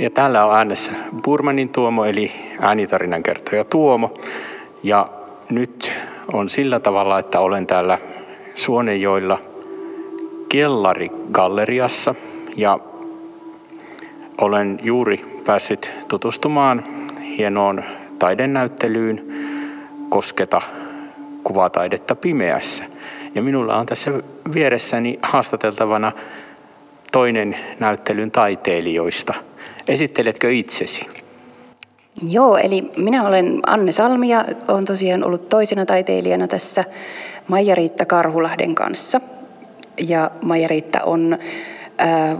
Ja täällä on äänessä Burmanin Tuomo, eli äänitarinan kertoja Tuomo. Ja nyt on sillä tavalla, että olen täällä Suonejoilla kellarigalleriassa ja olen juuri päässyt tutustumaan hienoon taidenäyttelyyn Kosketa kuvataidetta pimeässä. Ja minulla on tässä vieressäni haastateltavana toinen näyttelyn taiteilijoista. Esitteletkö itsesi? Joo, eli minä olen Anne Salmi ja olen tosiaan ollut toisena taiteilijana tässä Maija-Riitta Karhulahden kanssa. Ja Maija-Riitta on ää,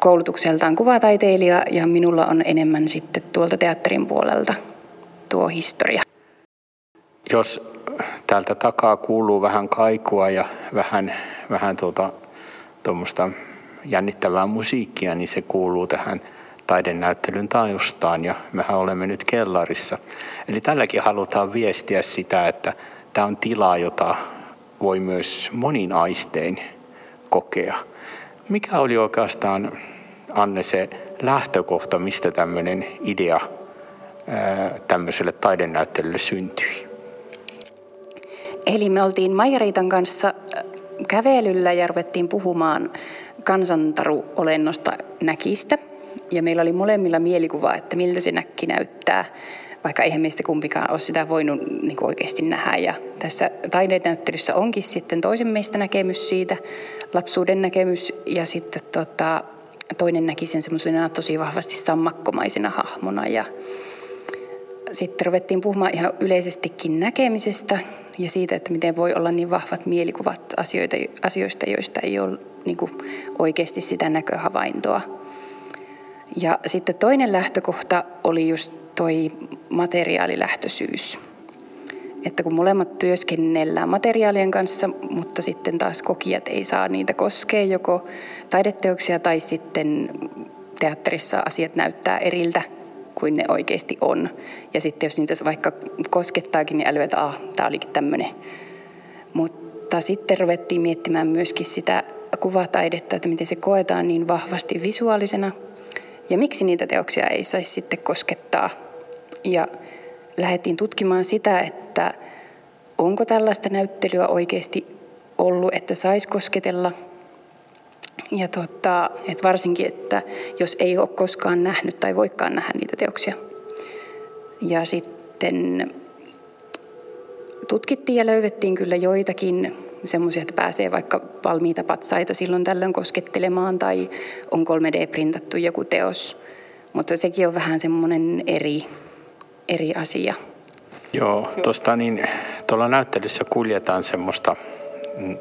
koulutukseltaan kuvataiteilija ja minulla on enemmän sitten tuolta teatterin puolelta tuo historia. Jos täältä takaa kuuluu vähän kaikua ja vähän, vähän tuota, tuommoista jännittävää musiikkia, niin se kuuluu tähän taidenäyttelyn taustaan ja mehän olemme nyt kellarissa. Eli tälläkin halutaan viestiä sitä, että tämä on tila, jota voi myös monin aistein kokea. Mikä oli oikeastaan, Anne, se lähtökohta, mistä tämmöinen idea tämmöiselle taidenäyttelylle syntyi? Eli me oltiin Maijariitan kanssa kävelyllä ja ruvettiin puhumaan kansantaruolennosta näkistä. Ja meillä oli molemmilla mielikuva, että miltä se näkki näyttää, vaikka eihän meistä kumpikaan ole sitä voinut niin oikeasti nähdä. Ja tässä taidenäyttelyssä onkin sitten toisen meistä näkemys siitä, lapsuuden näkemys, ja sitten tota, toinen näki sen semmoisena tosi vahvasti sammakkomaisena hahmona. Ja sitten ruvettiin puhumaan ihan yleisestikin näkemisestä ja siitä, että miten voi olla niin vahvat mielikuvat asioita, asioista, joista ei ole niin kuin oikeasti sitä näköhavaintoa. Ja sitten toinen lähtökohta oli just toi materiaalilähtöisyys. Että kun molemmat työskennellään materiaalien kanssa, mutta sitten taas kokijat ei saa niitä koskea joko taideteoksia tai sitten teatterissa asiat näyttää eriltä kuin ne oikeasti on. Ja sitten jos niitä vaikka koskettaakin, niin älyä, että ah, tämä olikin tämmöinen. Mutta sitten ruvettiin miettimään myöskin sitä kuvataidetta, että miten se koetaan niin vahvasti visuaalisena ja miksi niitä teoksia ei saisi sitten koskettaa. Ja lähdettiin tutkimaan sitä, että onko tällaista näyttelyä oikeasti ollut, että saisi kosketella – ja tota, et varsinkin, että jos ei ole koskaan nähnyt tai voikaan nähdä niitä teoksia. Ja sitten tutkittiin ja löydettiin kyllä joitakin semmoisia, että pääsee vaikka valmiita patsaita silloin tällöin koskettelemaan tai on 3D-printattu joku teos. Mutta sekin on vähän semmoinen eri, eri asia. Joo, tuosta niin, tuolla näyttelyssä kuljetaan semmoista mm,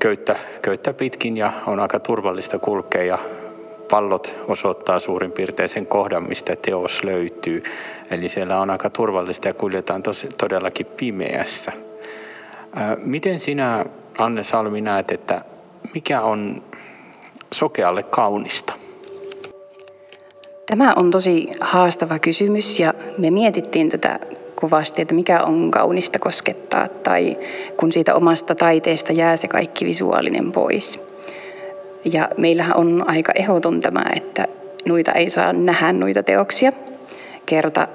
köyttä, köyttä pitkin ja on aika turvallista kulkea ja pallot osoittaa suurin piirtein sen kohdan, mistä teos löytyy. Eli siellä on aika turvallista ja kuljetaan tosi, todellakin pimeässä. Miten sinä, Anne Salmi, näet, että mikä on sokealle kaunista? Tämä on tosi haastava kysymys ja me mietittiin tätä kovasti, että mikä on kaunista koskettaa tai kun siitä omasta taiteesta jää se kaikki visuaalinen pois. Ja meillähän on aika ehdoton tämä, että noita ei saa nähdä noita teoksia. Kerta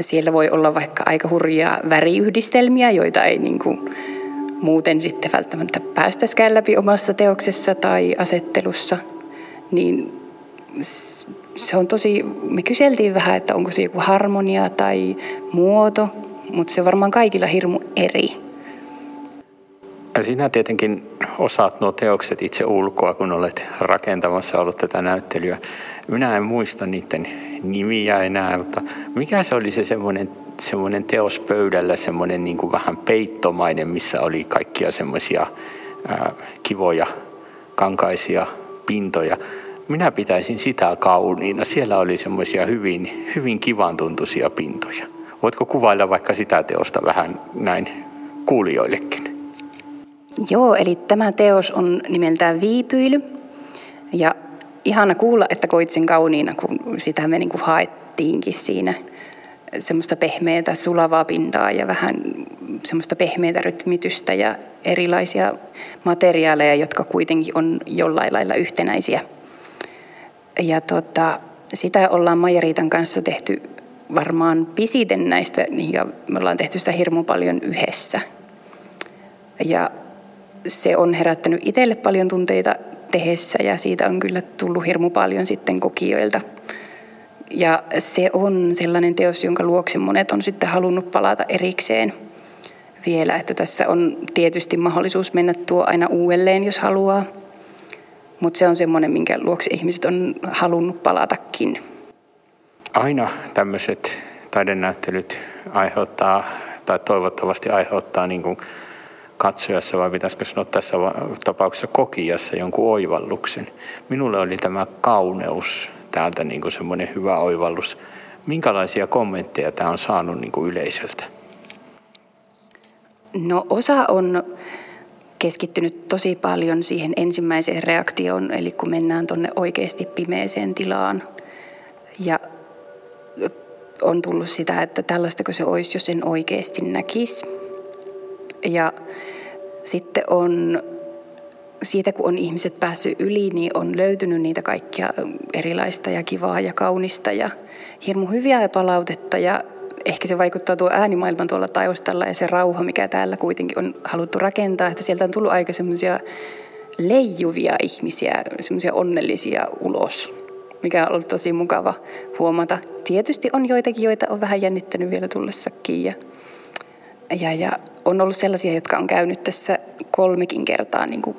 siellä voi olla vaikka aika hurjia väriyhdistelmiä, joita ei niin kuin muuten sitten välttämättä päästäskään läpi omassa teoksessa tai asettelussa. Niin se on tosi, me kyseltiin vähän, että onko se joku harmonia tai muoto, mutta se varmaan kaikilla hirmu eri. Sinä tietenkin osaat nuo teokset itse ulkoa, kun olet rakentamassa ollut tätä näyttelyä. Minä en muista niiden nimiä enää, mutta mikä se oli se semmoinen, semmoinen teos pöydällä, semmoinen niin kuin vähän peittomainen, missä oli kaikkia semmoisia kivoja kankaisia pintoja minä pitäisin sitä kauniina. Siellä oli semmoisia hyvin, hyvin kivan tuntuisia pintoja. Voitko kuvailla vaikka sitä teosta vähän näin kuulijoillekin? Joo, eli tämä teos on nimeltään Viipyily. Ja ihana kuulla, että koit sen kauniina, kun sitä me niin kuin haettiinkin siinä. Semmoista pehmeää sulavaa pintaa ja vähän semmoista pehmeää rytmitystä ja erilaisia materiaaleja, jotka kuitenkin on jollain lailla yhtenäisiä – Ja tota, sitä ollaan Majariitan kanssa tehty varmaan pisiten näistä, ja me ollaan tehty sitä hirmu paljon yhdessä. Ja se on herättänyt itselle paljon tunteita tehessä ja siitä on kyllä tullut hirmu paljon sitten kokijoilta. Ja se on sellainen teos, jonka luokse monet on sitten halunnut palata erikseen vielä, että tässä on tietysti mahdollisuus mennä tuo aina uudelleen, jos haluaa. Mutta se on semmoinen, minkä luokse ihmiset on halunnut palatakin. Aina tämmöiset taidenäyttelyt aiheuttaa, tai toivottavasti aiheuttaa niin kuin katsojassa, vai pitäisikö sanoa tässä tapauksessa kokijassa jonkun oivalluksen. Minulle oli tämä kauneus täältä niin kuin semmoinen hyvä oivallus. Minkälaisia kommentteja tämä on saanut niin kuin yleisöltä? No osa on keskittynyt tosi paljon siihen ensimmäiseen reaktioon, eli kun mennään tuonne oikeasti pimeeseen tilaan. Ja on tullut sitä, että tällaistako se olisi, jos en oikeasti näkisi. Ja sitten on siitä, kun on ihmiset päässyt yli, niin on löytynyt niitä kaikkia erilaista ja kivaa ja kaunista ja hirmu hyviä palautetta ja ehkä se vaikuttaa tuo äänimaailman tuolla taustalla ja se rauha, mikä täällä kuitenkin on haluttu rakentaa, että sieltä on tullut aika semmoisia leijuvia ihmisiä, semmoisia onnellisia ulos, mikä on ollut tosi mukava huomata. Tietysti on joitakin, joita on vähän jännittänyt vielä tullessakin ja, ja, ja on ollut sellaisia, jotka on käynyt tässä kolmekin kertaa niin kuin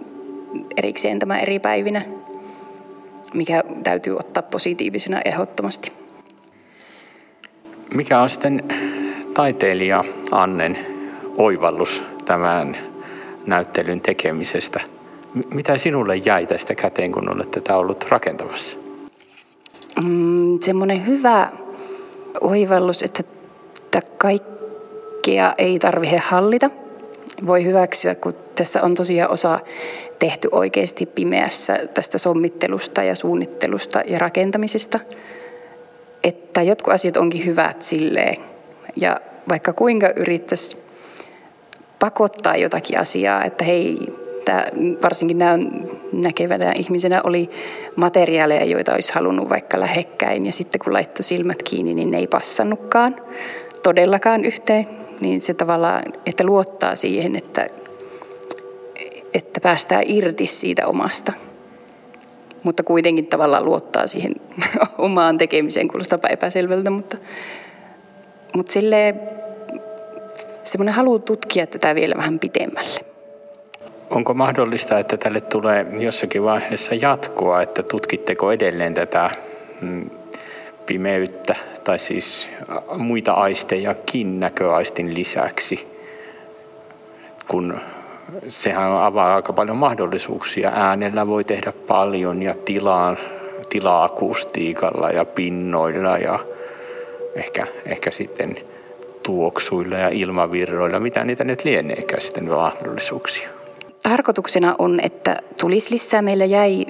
erikseen tämä eri päivinä, mikä täytyy ottaa positiivisena ehdottomasti. Mikä on sitten taiteilija Annen oivallus tämän näyttelyn tekemisestä? Mitä sinulle jäi tästä käteen, kun olet tätä ollut rakentamassa? Mm, semmoinen hyvä oivallus, että kaikkea ei tarvitse hallita. Voi hyväksyä, kun tässä on tosiaan osa tehty oikeasti pimeässä tästä sommittelusta ja suunnittelusta ja rakentamisesta – että jotkut asiat onkin hyvät silleen. Ja vaikka kuinka yrittäisi pakottaa jotakin asiaa, että hei, tämä, varsinkin nämä näkevänä ihmisenä oli materiaaleja, joita olisi halunnut vaikka lähekkäin. Ja sitten kun laittoi silmät kiinni, niin ne ei passannutkaan todellakaan yhteen. Niin se tavallaan, että luottaa siihen, että, että päästään irti siitä omasta mutta kuitenkin tavallaan luottaa siihen omaan tekemiseen, kuulostaa epäselvältä, mutta, mutta silleen semmoinen halu tutkia tätä vielä vähän pitemmälle. Onko mahdollista, että tälle tulee jossakin vaiheessa jatkoa, että tutkitteko edelleen tätä mm, pimeyttä tai siis muita aistejakin näköaistin lisäksi, kun sehän avaa aika paljon mahdollisuuksia. Äänellä voi tehdä paljon ja tilaan, tila-akustiikalla ja pinnoilla ja ehkä, ehkä sitten tuoksuilla ja ilmavirroilla, mitä niitä nyt lieneekään sitten mahdollisuuksia. Tarkoituksena on, että tulisi lisää. Meillä jäi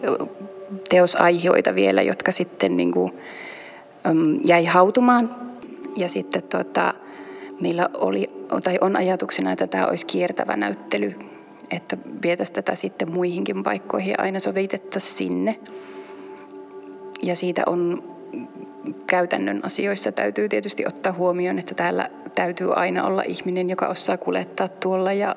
teosaiheita vielä, jotka sitten niin kuin, jäi hautumaan. Ja sitten tota, meillä oli, tai on ajatuksena, että tämä olisi kiertävä näyttely että vietäisiin tätä sitten muihinkin paikkoihin aina sovitettaisiin sinne. Ja siitä on käytännön asioissa täytyy tietysti ottaa huomioon, että täällä täytyy aina olla ihminen, joka osaa kuljettaa tuolla ja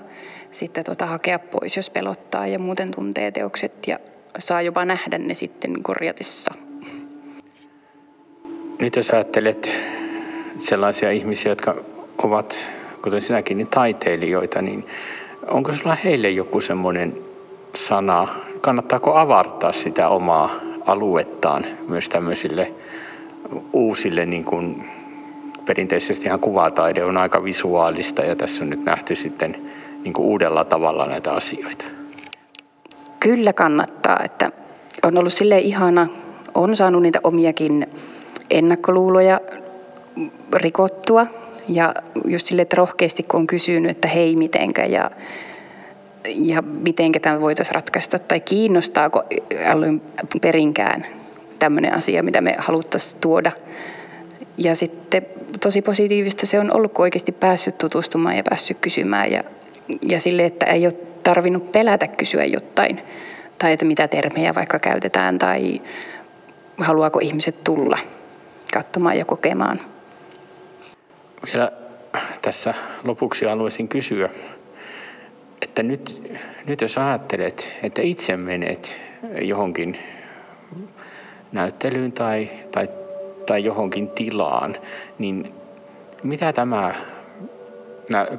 sitten tuota hakea pois, jos pelottaa ja muuten tuntee teokset ja saa jopa nähdä ne sitten korjatissa. Nyt jos ajattelet sellaisia ihmisiä, jotka ovat, kuten sinäkin, niin taiteilijoita, niin Onko sulla heille joku semmoinen sana, kannattaako avartaa sitä omaa aluettaan myös tämmöisille uusille, niin kuin perinteisesti ihan kuvataide on aika visuaalista ja tässä on nyt nähty sitten niin kuin uudella tavalla näitä asioita. Kyllä kannattaa, että on ollut sille ihana, on saanut niitä omiakin ennakkoluuloja rikottua ja just sille, että rohkeasti kun on kysynyt, että hei mitenkä ja, ja mitenkä tämä voitaisiin ratkaista tai kiinnostaako alun perinkään tämmöinen asia, mitä me haluttaisiin tuoda. Ja sitten tosi positiivista se on ollut, kun oikeasti päässyt tutustumaan ja päässyt kysymään ja, ja sille, että ei ole tarvinnut pelätä kysyä jotain tai että mitä termejä vaikka käytetään tai haluaako ihmiset tulla katsomaan ja kokemaan. Vielä tässä lopuksi haluaisin kysyä, että nyt, nyt jos ajattelet, että itse menet johonkin näyttelyyn tai, tai, tai johonkin tilaan, niin mitä tämä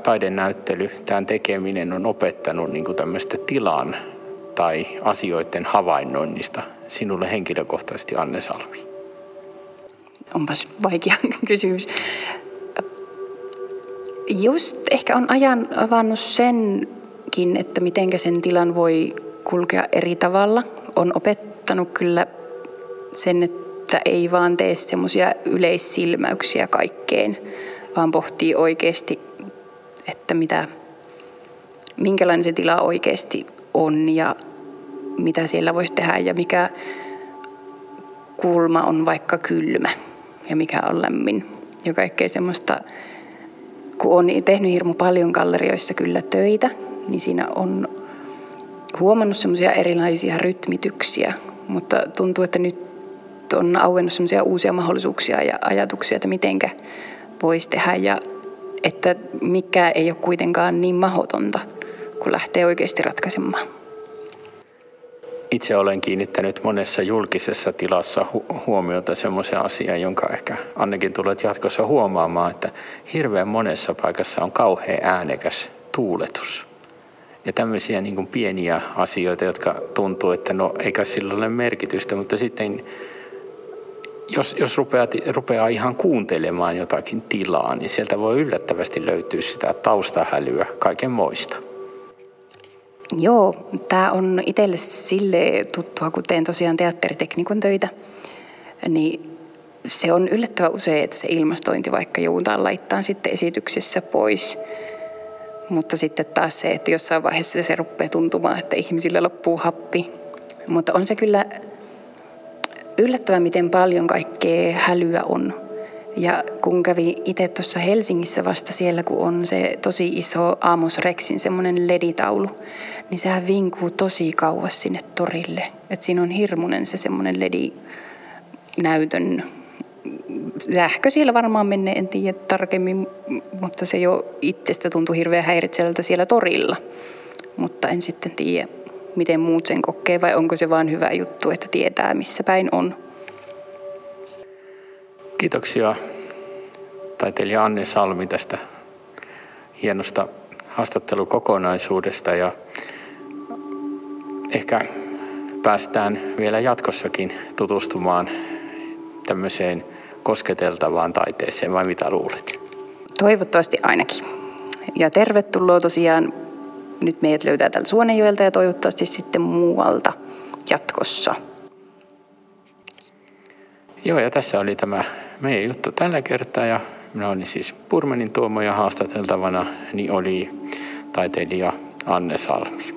taidenäyttely, tämän tekeminen on opettanut niin kuin tämmöistä tilan tai asioiden havainnoinnista sinulle henkilökohtaisesti, Anne Salmi? Onpas vaikea kysymys. Just ehkä on ajan avannut senkin, että miten sen tilan voi kulkea eri tavalla. On opettanut kyllä sen, että ei vaan tee semmoisia yleissilmäyksiä kaikkeen, vaan pohtii oikeasti, että mitä, minkälainen se tila oikeasti on ja mitä siellä voisi tehdä ja mikä kulma on vaikka kylmä ja mikä on lämmin. Ja kaikkea semmoista, kun on tehnyt hirmu paljon gallerioissa kyllä töitä, niin siinä on huomannut semmoisia erilaisia rytmityksiä, mutta tuntuu, että nyt on auennut semmoisia uusia mahdollisuuksia ja ajatuksia, että mitenkä voisi tehdä ja että mikä ei ole kuitenkaan niin mahdotonta, kun lähtee oikeasti ratkaisemaan. Itse olen kiinnittänyt monessa julkisessa tilassa hu- huomiota semmoisen asian, jonka ehkä Annekin tulet jatkossa huomaamaan, että hirveän monessa paikassa on kauhean äänekäs tuuletus. Ja tämmöisiä niin kuin pieniä asioita, jotka tuntuu, että no eikä sillä ole merkitystä, mutta sitten jos, jos rupeaa, rupeaa ihan kuuntelemaan jotakin tilaa, niin sieltä voi yllättävästi löytyä sitä taustahälyä kaiken moista. Joo, tämä on itselle sille tuttua, kun teen tosiaan teatteriteknikon töitä, niin se on yllättävän usein, että se ilmastointi vaikka joudutaan laittaa sitten esityksessä pois. Mutta sitten taas se, että jossain vaiheessa se rupeaa tuntumaan, että ihmisille loppuu happi. Mutta on se kyllä yllättävän, miten paljon kaikkea hälyä on. Ja kun kävi itse tuossa Helsingissä vasta siellä, kun on se tosi iso Amos Rexin semmoinen leditaulu, niin sehän vinkuu tosi kauas sinne torille. Et siinä on hirmuinen se semmoinen ledinäytön sähkö siellä varmaan menee, en tiedä tarkemmin, mutta se jo itsestä tuntuu hirveän häiritsevältä siellä torilla. Mutta en sitten tiedä, miten muut sen kokee vai onko se vain hyvä juttu, että tietää missä päin on. Kiitoksia taiteilija Anne Salmi tästä hienosta haastattelukokonaisuudesta ja ehkä päästään vielä jatkossakin tutustumaan tämmöiseen kosketeltavaan taiteeseen, vai mitä luulet? Toivottavasti ainakin. Ja tervetuloa tosiaan. Nyt meidät löytää täältä Suonenjoelta ja toivottavasti sitten muualta jatkossa. Joo, ja tässä oli tämä meidän juttu tällä kertaa. Ja minä olin siis Purmenin Tuomo ja haastateltavana niin oli taiteilija Anne Salmi.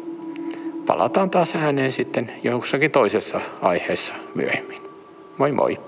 Palataan taas ääneen sitten jossakin toisessa aiheessa myöhemmin. Moi moi!